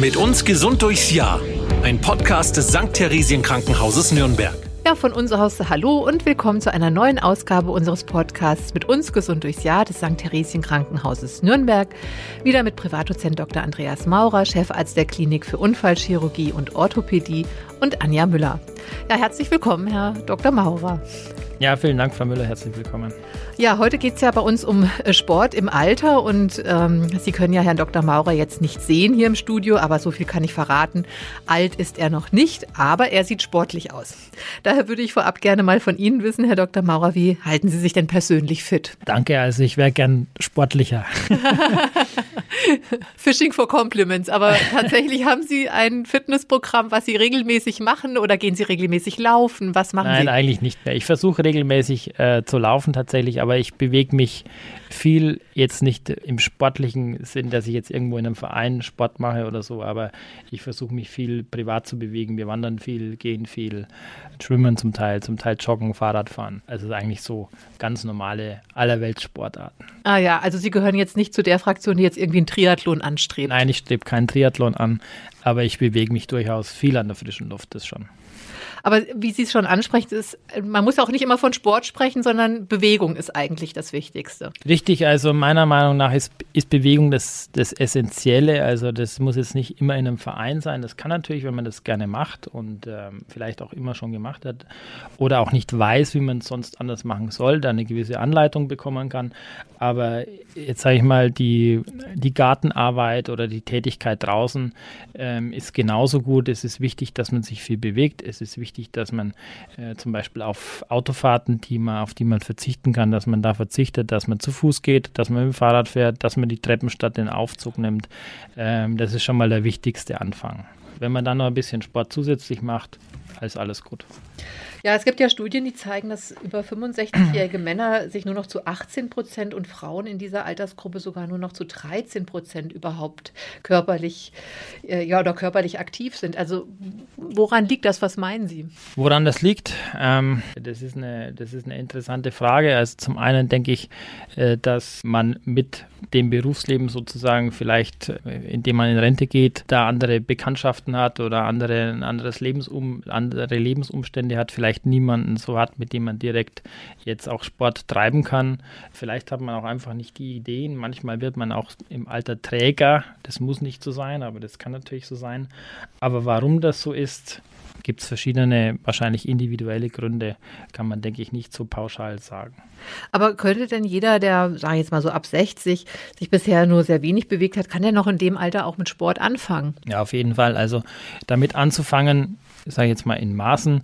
Mit uns gesund durchs Jahr. Ein Podcast des St. Theresien Krankenhauses Nürnberg. Ja, von uns aus Hallo und willkommen zu einer neuen Ausgabe unseres Podcasts mit uns gesund durchs Jahr des St. Theresien Krankenhauses Nürnberg. Wieder mit Privatdozent Dr. Andreas Maurer, Chefarzt der Klinik für Unfallchirurgie und Orthopädie und Anja Müller. Ja, herzlich willkommen, Herr Dr. Maurer. Ja, vielen Dank, Frau Müller. Herzlich willkommen. Ja, heute geht es ja bei uns um äh, Sport im Alter und ähm, Sie können ja Herrn Dr. Maurer jetzt nicht sehen hier im Studio, aber so viel kann ich verraten. Alt ist er noch nicht, aber er sieht sportlich aus. Daher würde ich vorab gerne mal von Ihnen wissen, Herr Dr. Maurer, wie halten Sie sich denn persönlich fit? Danke, also ich wäre gern sportlicher. Fishing for Compliments, aber tatsächlich haben Sie ein Fitnessprogramm, was Sie regelmäßig machen oder gehen Sie regelmäßig laufen? Was machen Nein, Sie? Nein, eigentlich nicht mehr. Ich versuche regelmäßig äh, zu laufen tatsächlich, aber ich bewege mich viel jetzt nicht im sportlichen Sinn, dass ich jetzt irgendwo in einem Verein Sport mache oder so, aber ich versuche mich viel privat zu bewegen. Wir wandern viel, gehen viel, schwimmen zum Teil, zum Teil joggen, Fahrrad fahren. Also eigentlich so ganz normale Allerweltssportarten. Ah ja, also Sie gehören jetzt nicht zu der Fraktion, die jetzt irgendwie einen Triathlon anstrebt. Nein, ich strebe keinen Triathlon an, aber ich bewege mich durchaus viel an der frischen Luft, das schon. Aber wie Sie es schon ansprechen, ist, man muss auch nicht immer von Sport sprechen, sondern Bewegung ist eigentlich das Wichtigste. Richtig, also meiner Meinung nach ist, ist Bewegung das, das Essentielle. Also das muss jetzt nicht immer in einem Verein sein. Das kann natürlich, wenn man das gerne macht und ähm, vielleicht auch immer schon gemacht hat oder auch nicht weiß, wie man es sonst anders machen soll, da eine gewisse Anleitung bekommen kann. Aber jetzt sage ich mal, die, die Gartenarbeit oder die Tätigkeit draußen ähm, ist genauso gut. Es ist wichtig, dass man sich viel bewegt. Es ist wichtig, dass man äh, zum Beispiel auf Autofahrten, die man, auf die man verzichten kann, dass man da verzichtet, dass man zu Fuß geht, dass man mit dem Fahrrad fährt, dass man die Treppen statt den Aufzug nimmt. Ähm, das ist schon mal der wichtigste Anfang. Wenn man dann noch ein bisschen Sport zusätzlich macht, ist alles gut. Ja, es gibt ja Studien, die zeigen, dass über 65-jährige Männer sich nur noch zu 18 Prozent und Frauen in dieser Altersgruppe sogar nur noch zu 13 Prozent überhaupt körperlich, äh, ja, oder körperlich aktiv sind. Also woran liegt das? Was meinen Sie? Woran das liegt? Ähm, das, ist eine, das ist eine interessante Frage. Also zum einen denke ich, äh, dass man mit dem Berufsleben sozusagen vielleicht, äh, indem man in Rente geht, da andere Bekanntschaften hat oder andere, ein anderes Lebensum, andere Lebensumstände hat, vielleicht niemanden so hat, mit dem man direkt jetzt auch Sport treiben kann. Vielleicht hat man auch einfach nicht die Ideen. Manchmal wird man auch im Alter träger. Das muss nicht so sein, aber das kann natürlich so sein. Aber warum das so ist, gibt es verschiedene, wahrscheinlich individuelle Gründe, kann man, denke ich, nicht so pauschal sagen. Aber könnte denn jeder, der, sage ich jetzt mal so ab 60, sich bisher nur sehr wenig bewegt hat, kann der noch in dem Alter auch mit Sport anfangen? Ja, auf jeden Fall. Also damit anzufangen, sage ich jetzt mal in Maßen,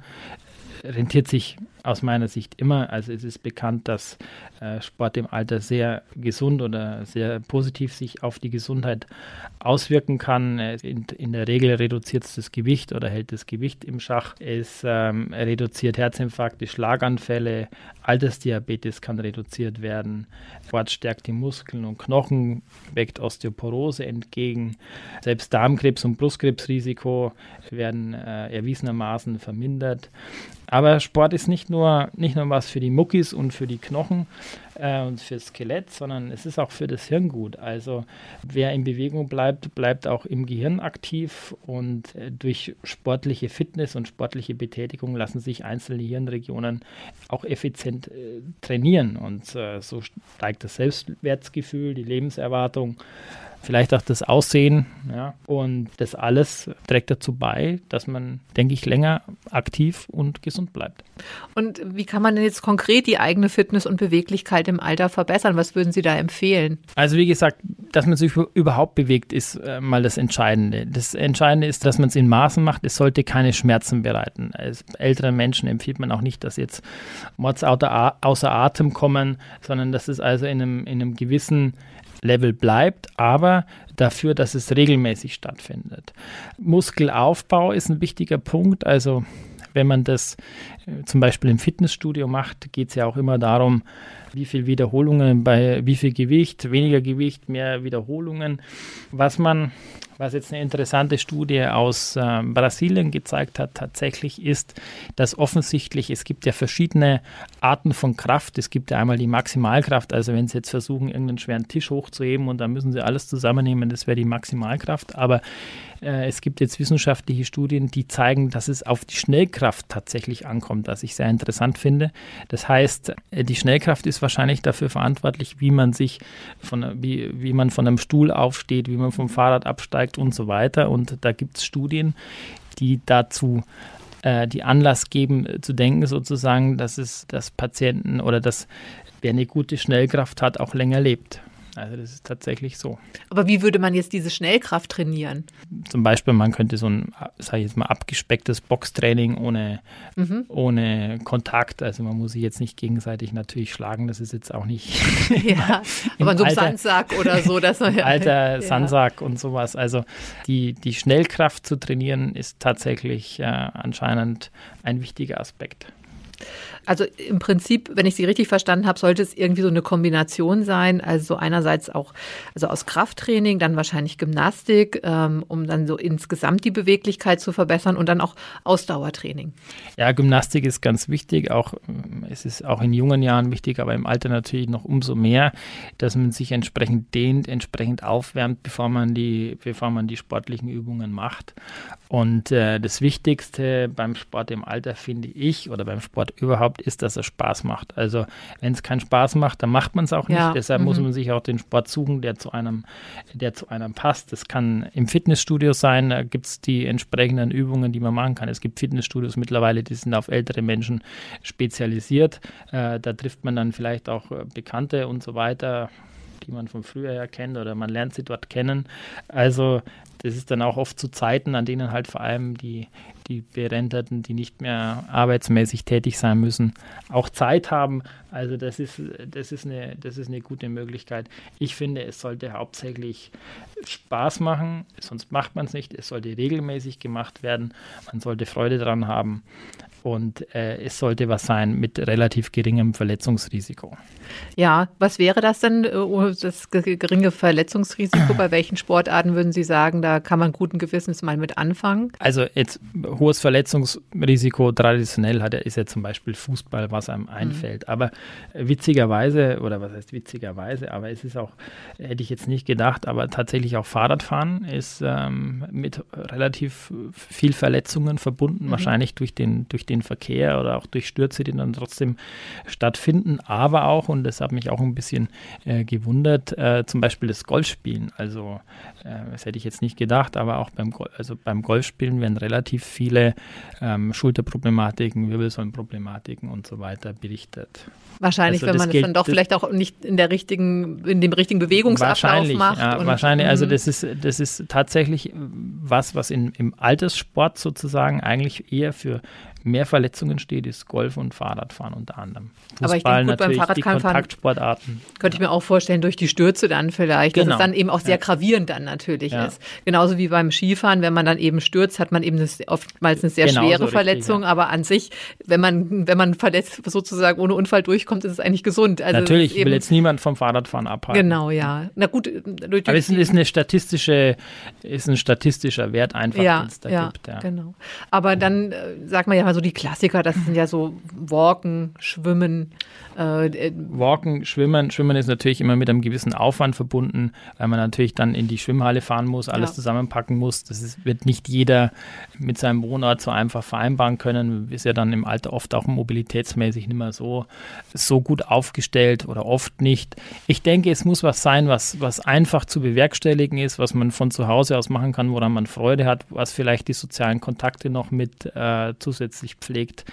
rentiert sich aus meiner Sicht immer. Also es ist bekannt, dass äh, Sport im Alter sehr gesund oder sehr positiv sich auf die Gesundheit auswirken kann. In, in der Regel reduziert es das Gewicht oder hält das Gewicht im Schach. Es ähm, reduziert Herzinfarkte, Schlaganfälle, Altersdiabetes kann reduziert werden. Sport stärkt die Muskeln und Knochen, weckt Osteoporose entgegen. Selbst Darmkrebs und Brustkrebsrisiko werden äh, erwiesenermaßen vermindert. Aber Sport ist nicht nur, nicht nur was für die Muckis und für die Knochen äh, und fürs Skelett, sondern es ist auch für das Hirn gut. Also wer in Bewegung bleibt, bleibt auch im Gehirn aktiv und äh, durch sportliche Fitness und sportliche Betätigung lassen sich einzelne Hirnregionen auch effizient äh, trainieren und äh, so steigt das Selbstwertgefühl, die Lebenserwartung vielleicht auch das Aussehen. Ja. Und das alles trägt dazu bei, dass man, denke ich, länger aktiv und gesund bleibt. Und wie kann man denn jetzt konkret die eigene Fitness und Beweglichkeit im Alter verbessern? Was würden Sie da empfehlen? Also wie gesagt, dass man sich überhaupt bewegt, ist äh, mal das Entscheidende. Das Entscheidende ist, dass man es in Maßen macht. Es sollte keine Schmerzen bereiten. Als älteren Menschen empfiehlt man auch nicht, dass jetzt Mords außer Atem kommen, sondern dass es also in einem, in einem gewissen Level bleibt, aber dafür, dass es regelmäßig stattfindet. Muskelaufbau ist ein wichtiger Punkt. Also wenn man das äh, zum Beispiel im Fitnessstudio macht, geht es ja auch immer darum, wie viel Wiederholungen bei wie viel Gewicht, weniger Gewicht, mehr Wiederholungen. Was man Was jetzt eine interessante Studie aus äh, Brasilien gezeigt hat, tatsächlich ist, dass offensichtlich, es gibt ja verschiedene Arten von Kraft. Es gibt ja einmal die Maximalkraft, also wenn Sie jetzt versuchen, irgendeinen schweren Tisch hochzuheben und dann müssen Sie alles zusammennehmen, das wäre die Maximalkraft. Aber äh, es gibt jetzt wissenschaftliche Studien, die zeigen, dass es auf die Schnellkraft tatsächlich ankommt, was ich sehr interessant finde. Das heißt, äh, die Schnellkraft ist wahrscheinlich dafür verantwortlich, wie man sich von, wie, wie man von einem Stuhl aufsteht, wie man vom Fahrrad absteigt und so weiter. Und da gibt es Studien, die dazu äh, die Anlass geben zu denken sozusagen, dass es dass Patienten oder dass wer eine gute Schnellkraft hat, auch länger lebt. Also das ist tatsächlich so. Aber wie würde man jetzt diese Schnellkraft trainieren? Zum Beispiel, man könnte so ein, sage ich jetzt mal, abgespecktes Boxtraining ohne, mhm. ohne Kontakt. Also man muss sich jetzt nicht gegenseitig natürlich schlagen. Das ist jetzt auch nicht. ja, aber so ein Sandsack oder so. Das, alter ja. Sandsack und sowas. Also die, die Schnellkraft zu trainieren ist tatsächlich äh, anscheinend ein wichtiger Aspekt. Also im Prinzip, wenn ich Sie richtig verstanden habe, sollte es irgendwie so eine Kombination sein. Also einerseits auch also aus Krafttraining, dann wahrscheinlich Gymnastik, ähm, um dann so insgesamt die Beweglichkeit zu verbessern und dann auch Ausdauertraining. Ja, Gymnastik ist ganz wichtig. Auch es ist auch in jungen Jahren wichtig, aber im Alter natürlich noch umso mehr, dass man sich entsprechend dehnt, entsprechend aufwärmt, bevor man die, bevor man die sportlichen Übungen macht. Und äh, das Wichtigste beim Sport im Alter finde ich oder beim Sport überhaupt ist, dass er Spaß macht. Also wenn es keinen Spaß macht, dann macht man es auch nicht. Ja. Deshalb mhm. muss man sich auch den Sport suchen, der zu einem, der zu einem passt. Das kann im Fitnessstudio sein, da gibt es die entsprechenden Übungen, die man machen kann. Es gibt Fitnessstudios mittlerweile, die sind auf ältere Menschen spezialisiert. Äh, da trifft man dann vielleicht auch äh, Bekannte und so weiter die man von früher her kennt oder man lernt sie dort kennen. Also das ist dann auch oft zu Zeiten, an denen halt vor allem die, die Berenterten, die nicht mehr arbeitsmäßig tätig sein müssen, auch Zeit haben. Also das ist, das ist, eine, das ist eine gute Möglichkeit. Ich finde, es sollte hauptsächlich Spaß machen, sonst macht man es nicht. Es sollte regelmäßig gemacht werden. Man sollte Freude daran haben und äh, es sollte was sein mit relativ geringem Verletzungsrisiko. Ja, was wäre das denn, äh, oh, das geringe Verletzungsrisiko? Bei welchen Sportarten würden Sie sagen, da kann man guten Gewissens mal mit anfangen? Also jetzt hohes Verletzungsrisiko traditionell hat er, ist ja zum Beispiel Fußball, was einem mhm. einfällt. Mhm. Aber witzigerweise, oder was heißt witzigerweise, aber es ist auch, hätte ich jetzt nicht gedacht, aber tatsächlich auch Fahrradfahren ist ähm, mit relativ viel Verletzungen verbunden, mhm. wahrscheinlich durch den, durch den Verkehr oder auch durch Stürze, die dann trotzdem stattfinden. Aber auch, und das hat mich auch ein bisschen äh, gewundert, äh, zum Beispiel das Golfspielen. Also, äh, das hätte ich jetzt nicht gedacht, aber auch beim, also beim Golfspielen werden relativ viele ähm, Schulterproblematiken, Wirbelsäulenproblematiken und so weiter berichtet. Wahrscheinlich, also wenn man es dann doch vielleicht auch nicht in der richtigen, in dem richtigen Bewegungsablauf macht. Ja, wahrscheinlich, also mhm. das ist, das ist tatsächlich was, was in, im Alterssport sozusagen eigentlich eher für mehr Verletzungen steht, ist Golf und Fahrradfahren unter anderem. Fußball Aber ich denke, gut, beim Fahrradfahren Kontaktsportarten. Könnte ich mir auch vorstellen, durch die Stürze dann vielleicht, genau. dass es dann eben auch sehr ja. gravierend dann natürlich ja. ist. Genauso wie beim Skifahren, wenn man dann eben stürzt, hat man eben eine, oftmals eine sehr Genauso schwere Verletzung, richtig, ja. aber an sich, wenn man, wenn man verletzt sozusagen ohne Unfall durchkommt, ist es eigentlich gesund. Also natürlich, ich will jetzt niemand vom Fahrradfahren abhalten. Genau, ja. Na gut, Aber es ist eine statistische, ist ein statistischer Wert einfach, den es da gibt. Ja, genau. Aber dann äh, sagt man ja mal so die Klassiker, das sind ja so Walken, Schwimmen. Äh, äh, Walken, Schwimmen. Schwimmen ist natürlich immer mit einem gewissen Aufwand verbunden, weil man natürlich dann in die Schwimmhalle fahren muss, alles ja. zusammenpacken muss. Das ist, wird nicht jeder mit seinem Wohnort so einfach vereinbaren können. Ist ja dann im Alter oft auch mobilitätsmäßig nicht mehr so, so gut aufgestellt oder oft nicht. Ich denke, es muss was sein, was, was einfach zu bewerkstelligen ist, was man von zu Hause aus machen kann, woran man Freude hat, was vielleicht die sozialen Kontakte noch mit äh, zusätzlich pflegt.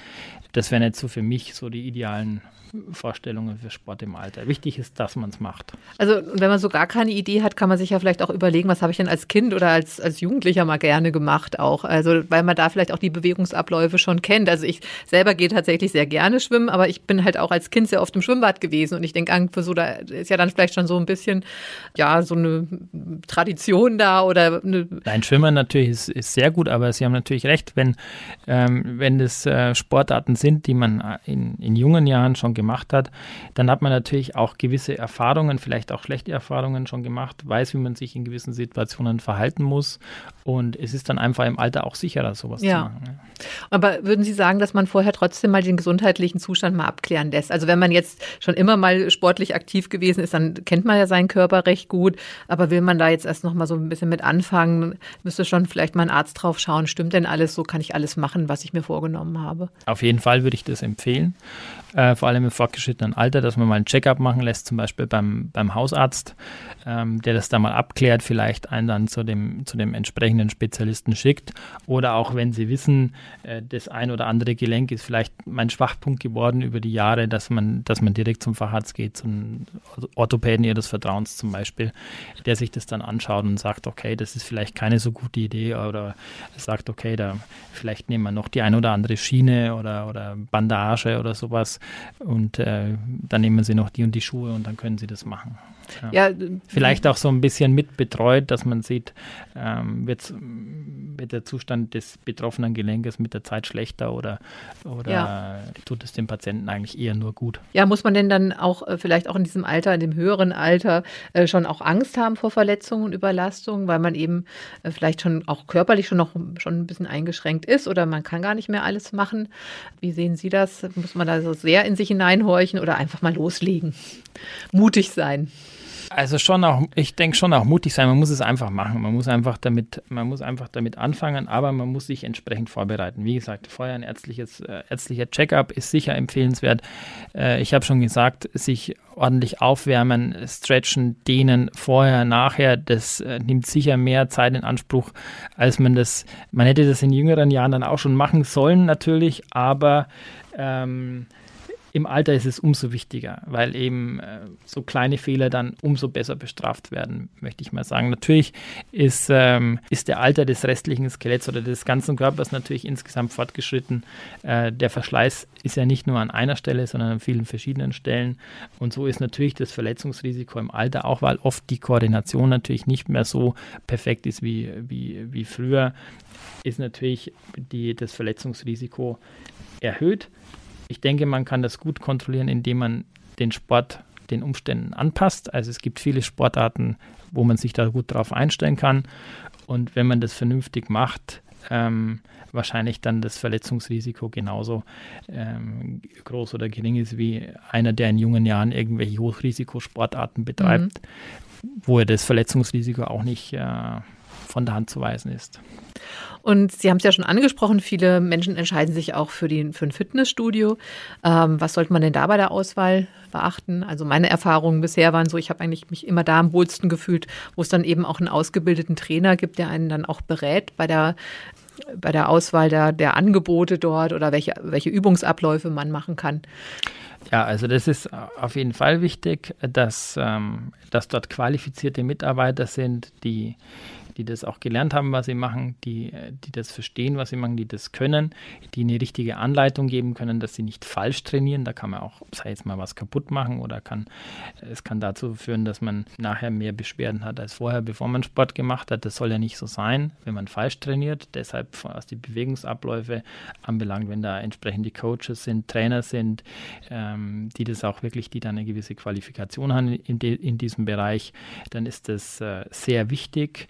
Das wären jetzt so für mich so die idealen Vorstellungen für Sport im Alter. Wichtig ist, dass man es macht. Also wenn man so gar keine Idee hat, kann man sich ja vielleicht auch überlegen, was habe ich denn als Kind oder als, als Jugendlicher mal gerne gemacht auch. Also weil man da vielleicht auch die Bewegungsabläufe schon kennt. Also ich selber gehe tatsächlich sehr gerne schwimmen, aber ich bin halt auch als Kind sehr oft im Schwimmbad gewesen und ich denke, für so da ist ja dann vielleicht schon so ein bisschen ja so eine Tradition da oder eine Nein, Schwimmen natürlich ist, ist sehr gut, aber Sie haben natürlich recht, wenn, ähm, wenn das äh, Sportarten sind, die man äh, in, in jungen Jahren schon gemacht hat, dann hat man natürlich auch gewisse Erfahrungen, vielleicht auch schlechte Erfahrungen schon gemacht, weiß, wie man sich in gewissen Situationen verhalten muss und es ist dann einfach im Alter auch sicherer, sowas ja. zu machen. Ja. Aber würden Sie sagen, dass man vorher trotzdem mal den gesundheitlichen Zustand mal abklären lässt? Also wenn man jetzt schon immer mal sportlich aktiv gewesen ist, dann kennt man ja seinen Körper recht gut, aber will man da jetzt erst noch mal so ein bisschen mit anfangen, müsste schon vielleicht mal ein Arzt drauf schauen, stimmt denn alles so, kann ich alles machen, was ich mir vorgenommen habe? Auf jeden Fall würde ich das empfehlen äh, vor allem im fortgeschrittenen Alter, dass man mal ein Check-up machen lässt, zum Beispiel beim, beim Hausarzt, ähm, der das da mal abklärt, vielleicht einen dann zu dem, zu dem entsprechenden Spezialisten schickt. Oder auch wenn Sie wissen, äh, das ein oder andere Gelenk ist vielleicht mein Schwachpunkt geworden über die Jahre, dass man, dass man direkt zum Facharzt geht, zum Orthopäden Ihres Vertrauens zum Beispiel, der sich das dann anschaut und sagt, okay, das ist vielleicht keine so gute Idee oder sagt, okay, da vielleicht nehmen wir noch die ein oder andere Schiene oder, oder Bandage oder sowas und äh, dann nehmen sie noch die und die Schuhe und dann können sie das machen. Ja. ja. Vielleicht auch so ein bisschen mit betreut, dass man sieht, ähm, wird, wird der Zustand des betroffenen Gelenkes mit der Zeit schlechter oder, oder ja. tut es dem Patienten eigentlich eher nur gut? Ja, muss man denn dann auch äh, vielleicht auch in diesem Alter, in dem höheren Alter, äh, schon auch Angst haben vor Verletzungen und Überlastungen, weil man eben äh, vielleicht schon auch körperlich schon noch schon ein bisschen eingeschränkt ist oder man kann gar nicht mehr alles machen? Wie sehen Sie das? Muss man da so sehr in sich hineinhorchen oder einfach mal loslegen? Mutig sein. Also schon auch, ich denke schon auch mutig sein. Man muss es einfach machen. Man muss einfach damit, man muss einfach damit anfangen, aber man muss sich entsprechend vorbereiten. Wie gesagt, vorher ein ärztliches, äh, ärztlicher Checkup ist sicher empfehlenswert. Äh, ich habe schon gesagt, sich ordentlich aufwärmen, stretchen, dehnen, vorher, nachher, das äh, nimmt sicher mehr Zeit in Anspruch, als man das, man hätte das in jüngeren Jahren dann auch schon machen sollen natürlich, aber ähm, im Alter ist es umso wichtiger, weil eben äh, so kleine Fehler dann umso besser bestraft werden, möchte ich mal sagen. Natürlich ist, ähm, ist der Alter des restlichen Skeletts oder des ganzen Körpers natürlich insgesamt fortgeschritten. Äh, der Verschleiß ist ja nicht nur an einer Stelle, sondern an vielen verschiedenen Stellen. Und so ist natürlich das Verletzungsrisiko im Alter auch, weil oft die Koordination natürlich nicht mehr so perfekt ist wie, wie, wie früher, ist natürlich die, das Verletzungsrisiko erhöht. Ich denke, man kann das gut kontrollieren, indem man den Sport den Umständen anpasst. Also es gibt viele Sportarten, wo man sich da gut drauf einstellen kann. Und wenn man das vernünftig macht, ähm, wahrscheinlich dann das Verletzungsrisiko genauso ähm, groß oder gering ist wie einer, der in jungen Jahren irgendwelche Hochrisikosportarten betreibt, mhm. wo er das Verletzungsrisiko auch nicht äh, von der Hand zu weisen ist. Und Sie haben es ja schon angesprochen, viele Menschen entscheiden sich auch für, die, für ein Fitnessstudio. Ähm, was sollte man denn da bei der Auswahl beachten? Also meine Erfahrungen bisher waren so, ich habe eigentlich mich immer da am wohlsten gefühlt, wo es dann eben auch einen ausgebildeten Trainer gibt, der einen dann auch berät bei der bei der Auswahl der, der Angebote dort oder welche, welche Übungsabläufe man machen kann. Ja, also das ist auf jeden Fall wichtig, dass, ähm, dass dort qualifizierte Mitarbeiter sind, die die das auch gelernt haben, was sie machen, die, die das verstehen, was sie machen, die das können, die eine richtige Anleitung geben können, dass sie nicht falsch trainieren. Da kann man auch, sei jetzt mal was kaputt machen oder kann, es kann dazu führen, dass man nachher mehr Beschwerden hat als vorher, bevor man Sport gemacht hat. Das soll ja nicht so sein, wenn man falsch trainiert. Deshalb, was die Bewegungsabläufe anbelangt, wenn da entsprechende Coaches sind, Trainer sind, ähm, die das auch wirklich, die da eine gewisse Qualifikation haben in, de, in diesem Bereich, dann ist das äh, sehr wichtig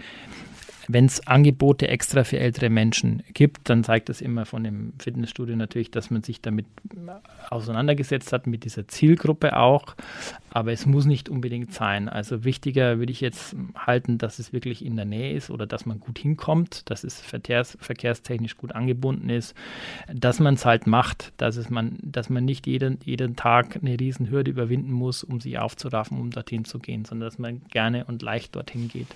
wenn es Angebote extra für ältere Menschen gibt, dann zeigt das immer von dem Fitnessstudio natürlich, dass man sich damit auseinandergesetzt hat, mit dieser Zielgruppe auch. Aber es muss nicht unbedingt sein. Also wichtiger würde ich jetzt halten, dass es wirklich in der Nähe ist oder dass man gut hinkommt, dass es verkehrs, verkehrstechnisch gut angebunden ist, dass man es halt macht, dass, es man, dass man nicht jeden, jeden Tag eine Riesenhürde überwinden muss, um sich aufzuraffen, um dorthin zu gehen, sondern dass man gerne und leicht dorthin geht.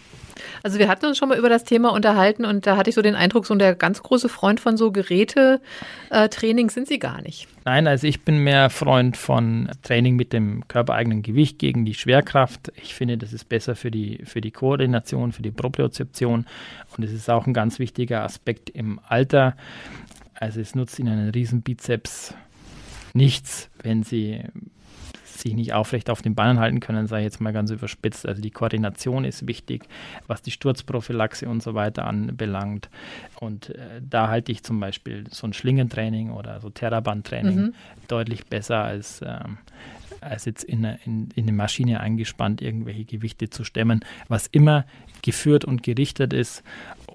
Also wir hatten uns schon mal über das Thema unterhalten und da hatte ich so den Eindruck, so der ganz große Freund von so Gerätetraining sind Sie gar nicht. Nein, also ich bin mehr Freund von Training mit dem körpereigenen Gewicht gegen die Schwerkraft. Ich finde, das ist besser für die, für die Koordination, für die Propriozeption und es ist auch ein ganz wichtiger Aspekt im Alter. Also es nutzt Ihnen einen riesen Bizeps nichts, wenn Sie sich nicht aufrecht auf den Beinen halten können, sei jetzt mal ganz überspitzt. Also die Koordination ist wichtig, was die Sturzprophylaxe und so weiter anbelangt. Und äh, da halte ich zum Beispiel so ein Schlingentraining oder so Terrabandtraining mhm. deutlich besser als ähm, als jetzt in eine, in, in eine Maschine eingespannt, irgendwelche Gewichte zu stemmen, was immer geführt und gerichtet ist.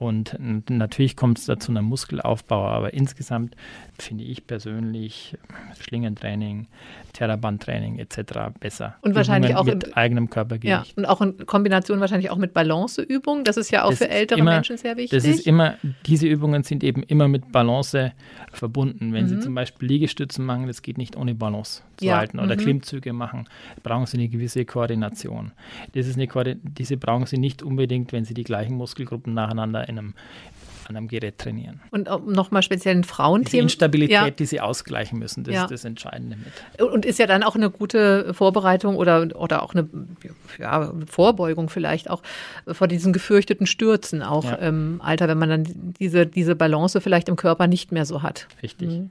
Und natürlich kommt es da zu einem Muskelaufbau, aber insgesamt finde ich persönlich Schlingentraining, Terrabandtraining etc. besser. Und wahrscheinlich auch mit in, eigenem Körpergewicht. Ja, und auch in Kombination wahrscheinlich auch mit Balanceübungen. Das ist ja auch das für ältere immer, Menschen sehr wichtig. Das ist immer, diese Übungen sind eben immer mit Balance verbunden. Wenn mhm. Sie zum Beispiel Liegestützen machen, das geht nicht ohne Balance zu ja. halten oder mhm. Klimmzüge machen, brauchen Sie eine gewisse Koordination. Das ist eine diese brauchen Sie nicht unbedingt, wenn Sie die gleichen Muskelgruppen nacheinander in einem, an einem Gerät trainieren. Und nochmal speziell ein Frauenthema. Die Instabilität, ja. die sie ausgleichen müssen, das ja. ist das Entscheidende mit. Und ist ja dann auch eine gute Vorbereitung oder, oder auch eine ja, Vorbeugung vielleicht auch vor diesen gefürchteten Stürzen auch ja. im Alter, wenn man dann diese, diese Balance vielleicht im Körper nicht mehr so hat. Richtig. Mhm.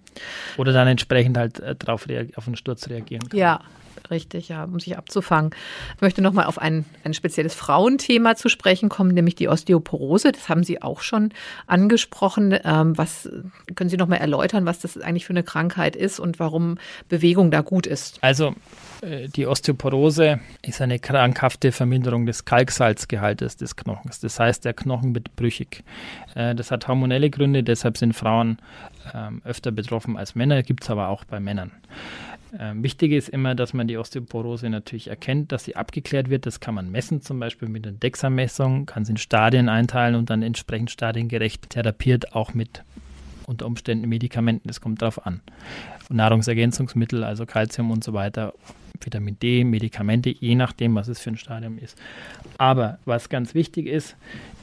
Oder dann entsprechend halt äh, drauf auf einen Sturz reagieren kann. Ja, richtig, ja, um sich abzufangen. Ich möchte nochmal auf ein, ein spezielles Frauenthema zu sprechen kommen, nämlich die Osteoporose. Das haben Sie auch schon angesprochen. Ähm, was können Sie nochmal erläutern, was das eigentlich für eine Krankheit ist und warum Bewegung da gut ist? Also äh, die Osteoporose ist eine krankhafte Verminderung des Kalksalzgehaltes des Knochens. Das heißt, der Knochen wird brüchig. Äh, das hat hormonelle Gründe, deshalb sind Frauen ähm, öfter betroffen als Männer, gibt es aber auch bei Männern. Ähm, wichtig ist immer, dass man die Osteoporose natürlich erkennt, dass sie abgeklärt wird. Das kann man messen, zum Beispiel mit einer DEXA-Messung, kann sie in Stadien einteilen und dann entsprechend stadiengerecht therapiert, auch mit unter Umständen Medikamenten. Das kommt darauf an. Nahrungsergänzungsmittel, also Kalzium und so weiter, Vitamin D, Medikamente, je nachdem, was es für ein Stadium ist. Aber was ganz wichtig ist,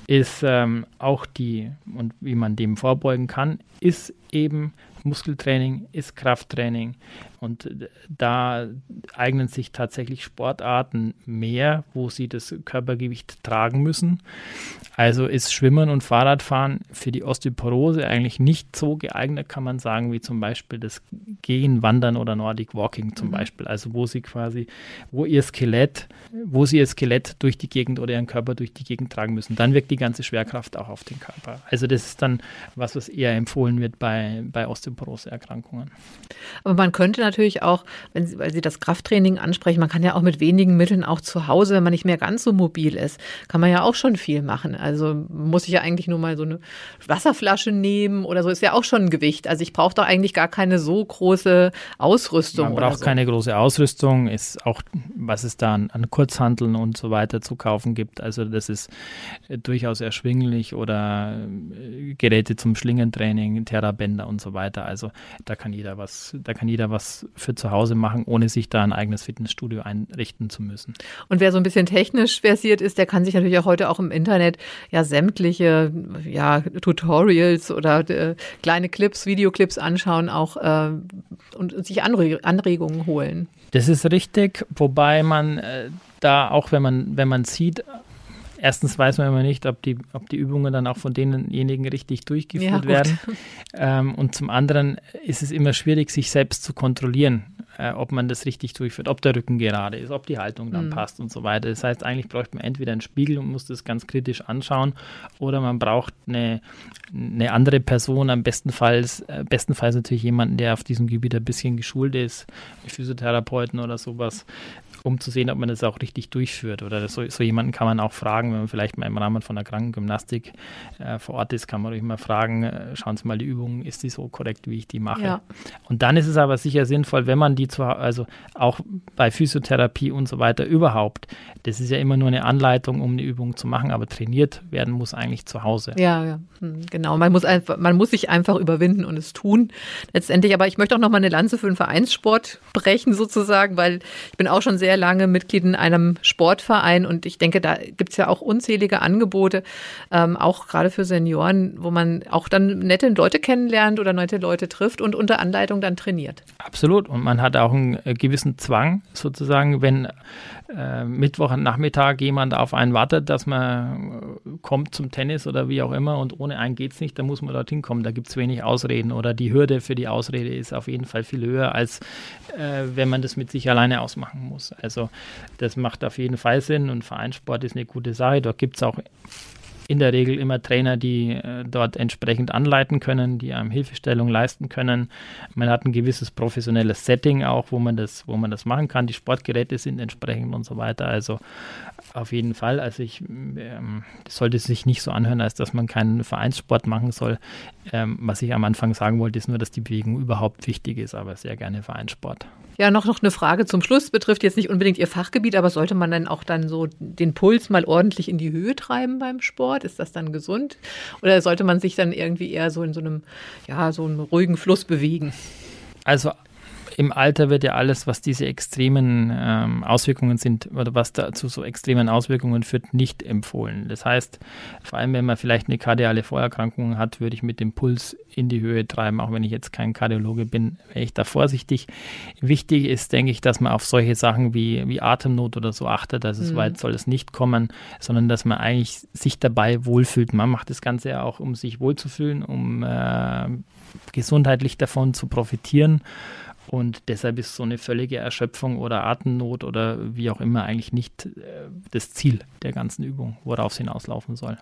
ist ähm, auch die, und wie man dem vorbeugen kann, ist eben Muskeltraining, ist Krafttraining. Und da eignen sich tatsächlich Sportarten mehr, wo sie das Körpergewicht tragen müssen. Also ist Schwimmen und Fahrradfahren für die Osteoporose eigentlich nicht so geeignet, kann man sagen, wie zum Beispiel das Gehen, Wandern oder Nordic Walking zum mhm. Beispiel. Also wo sie quasi, wo ihr Skelett, wo sie ihr Skelett durch die Gegend oder ihren Körper durch die Gegend tragen müssen. Dann wirkt die ganze Schwerkraft auch auf den Körper. Also das ist dann was, was eher empfohlen wird bei, bei Osteoporose-Erkrankungen. Aber man könnte natürlich auch, wenn Sie, weil Sie das Krafttraining ansprechen, man kann ja auch mit wenigen Mitteln auch zu Hause, wenn man nicht mehr ganz so mobil ist, kann man ja auch schon viel machen. Also muss ich ja eigentlich nur mal so eine Wasserflasche nehmen oder so, ist ja auch schon ein Gewicht. Also ich brauche doch eigentlich gar keine so große Ausrüstung. Man braucht so. keine große Ausrüstung, ist auch, was es da an, an Kurzhanteln und so weiter zu kaufen gibt. Also das ist äh, durchaus erschwinglich oder äh, Geräte zum Schlingentraining, Terrabänder und so weiter. Also da kann jeder was, da kann jeder was für zu Hause machen, ohne sich da ein eigenes Fitnessstudio einrichten zu müssen. Und wer so ein bisschen technisch versiert ist, der kann sich natürlich auch heute auch im Internet ja sämtliche ja, Tutorials oder äh, kleine Clips, Videoclips anschauen auch äh, und, und, sich Anre Anregungen holen. Das ist richtig, wobei man äh, da auch, wenn man, wenn man sieht, erstens weiß man immer nicht, ob die, ob die Übungen dann auch von denjenigen richtig durchgeführt ja, werden. Ähm, und zum anderen ist es immer schwierig, sich selbst zu kontrollieren äh, ob man das richtig durchführt, ob der Rücken gerade ist, ob die Haltung dann mhm. passt und so weiter. Das heißt, eigentlich bräuchte man entweder einen Spiegel und muss das ganz kritisch anschauen oder man braucht eine, eine andere Person, am bestenfalls, äh, bestenfalls natürlich jemanden, der auf diesem Gebiet ein bisschen geschult ist, Physiotherapeuten oder sowas, um zu sehen, ob man das auch richtig durchführt. Oder so, so jemanden kann man auch fragen, wenn man vielleicht mal im Rahmen von einer Krankengymnastik äh, vor Ort ist, kann man ruhig mal fragen, äh, schauen Sie mal die Übung, ist die so korrekt, wie ich die mache? Ja. Und dann ist es aber sicher sinnvoll, wenn man die zu, also auch bei Physiotherapie und so weiter überhaupt, das ist ja immer nur eine Anleitung, um eine Übung zu machen, aber trainiert werden muss eigentlich zu Hause. Ja, ja, hm, genau. Man muss einfach, man muss sich einfach überwinden und es tun. Letztendlich, aber ich möchte auch noch mal eine Lanze für den Vereinssport brechen sozusagen, weil ich bin auch schon sehr sehr lange Mitglied in einem Sportverein und ich denke, da gibt es ja auch unzählige Angebote, ähm, auch gerade für Senioren, wo man auch dann nette Leute kennenlernt oder nette Leute trifft und unter Anleitung dann trainiert. Absolut. Und man hat auch einen äh, gewissen Zwang, sozusagen, wenn äh, Mittwochnachmittag jemand auf einen wartet, dass man äh, kommt zum Tennis oder wie auch immer und ohne einen geht es nicht, dann muss man dorthin kommen. Da gibt es wenig Ausreden oder die Hürde für die Ausrede ist auf jeden Fall viel höher, als äh, wenn man das mit sich alleine ausmachen muss. Also das macht auf jeden Fall Sinn und Vereinssport ist eine gute Sache. Dort gibt es auch in der Regel immer Trainer, die äh, dort entsprechend anleiten können, die einem Hilfestellung leisten können. Man hat ein gewisses professionelles Setting auch, wo man das, wo man das machen kann. Die Sportgeräte sind entsprechend und so weiter. Also auf jeden Fall. Also ich ähm, sollte sich nicht so anhören, als dass man keinen Vereinssport machen soll. Ähm, was ich am Anfang sagen wollte, ist nur, dass die Bewegung überhaupt wichtig ist, aber sehr gerne Vereinssport. Ja, noch, noch eine Frage zum Schluss, betrifft jetzt nicht unbedingt Ihr Fachgebiet, aber sollte man dann auch dann so den Puls mal ordentlich in die Höhe treiben beim Sport? Ist das dann gesund? Oder sollte man sich dann irgendwie eher so in so einem, ja, so einem ruhigen Fluss bewegen? Also im Alter wird ja alles, was diese extremen ähm, Auswirkungen sind oder was dazu so extremen Auswirkungen führt, nicht empfohlen. Das heißt, vor allem wenn man vielleicht eine kardiale Vorerkrankung hat, würde ich mit dem Puls in die Höhe treiben, auch wenn ich jetzt kein Kardiologe bin, wäre ich da vorsichtig. Wichtig ist, denke ich, dass man auf solche Sachen wie, wie Atemnot oder so achtet. Also mhm. so weit soll es nicht kommen, sondern dass man eigentlich sich dabei wohlfühlt. Man macht das Ganze ja auch, um sich wohlzufühlen, um äh, gesundheitlich davon zu profitieren. Und deshalb ist so eine völlige Erschöpfung oder Atemnot oder wie auch immer eigentlich nicht äh, das Ziel der ganzen Übung, worauf es hinauslaufen soll.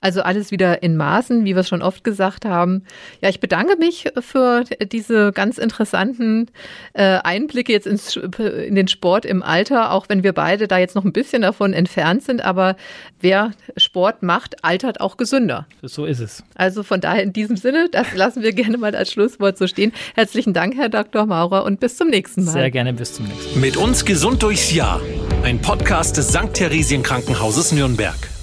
Also alles wieder in Maßen, wie wir es schon oft gesagt haben. Ja, ich bedanke mich für diese ganz interessanten äh, Einblicke jetzt ins, in den Sport im Alter, auch wenn wir beide da jetzt noch ein bisschen davon entfernt sind. Aber wer Sport macht, altert auch gesünder. So ist es. Also von daher in diesem Sinne, das lassen wir gerne mal als Schlusswort so stehen. Herzlichen Dank, Herr Dr. Maurer, und bis zum nächsten Mal. Sehr gerne, bis zum nächsten Mal. Mit uns gesund durchs Jahr. Ein Podcast des St. Theresien Krankenhauses Nürnberg.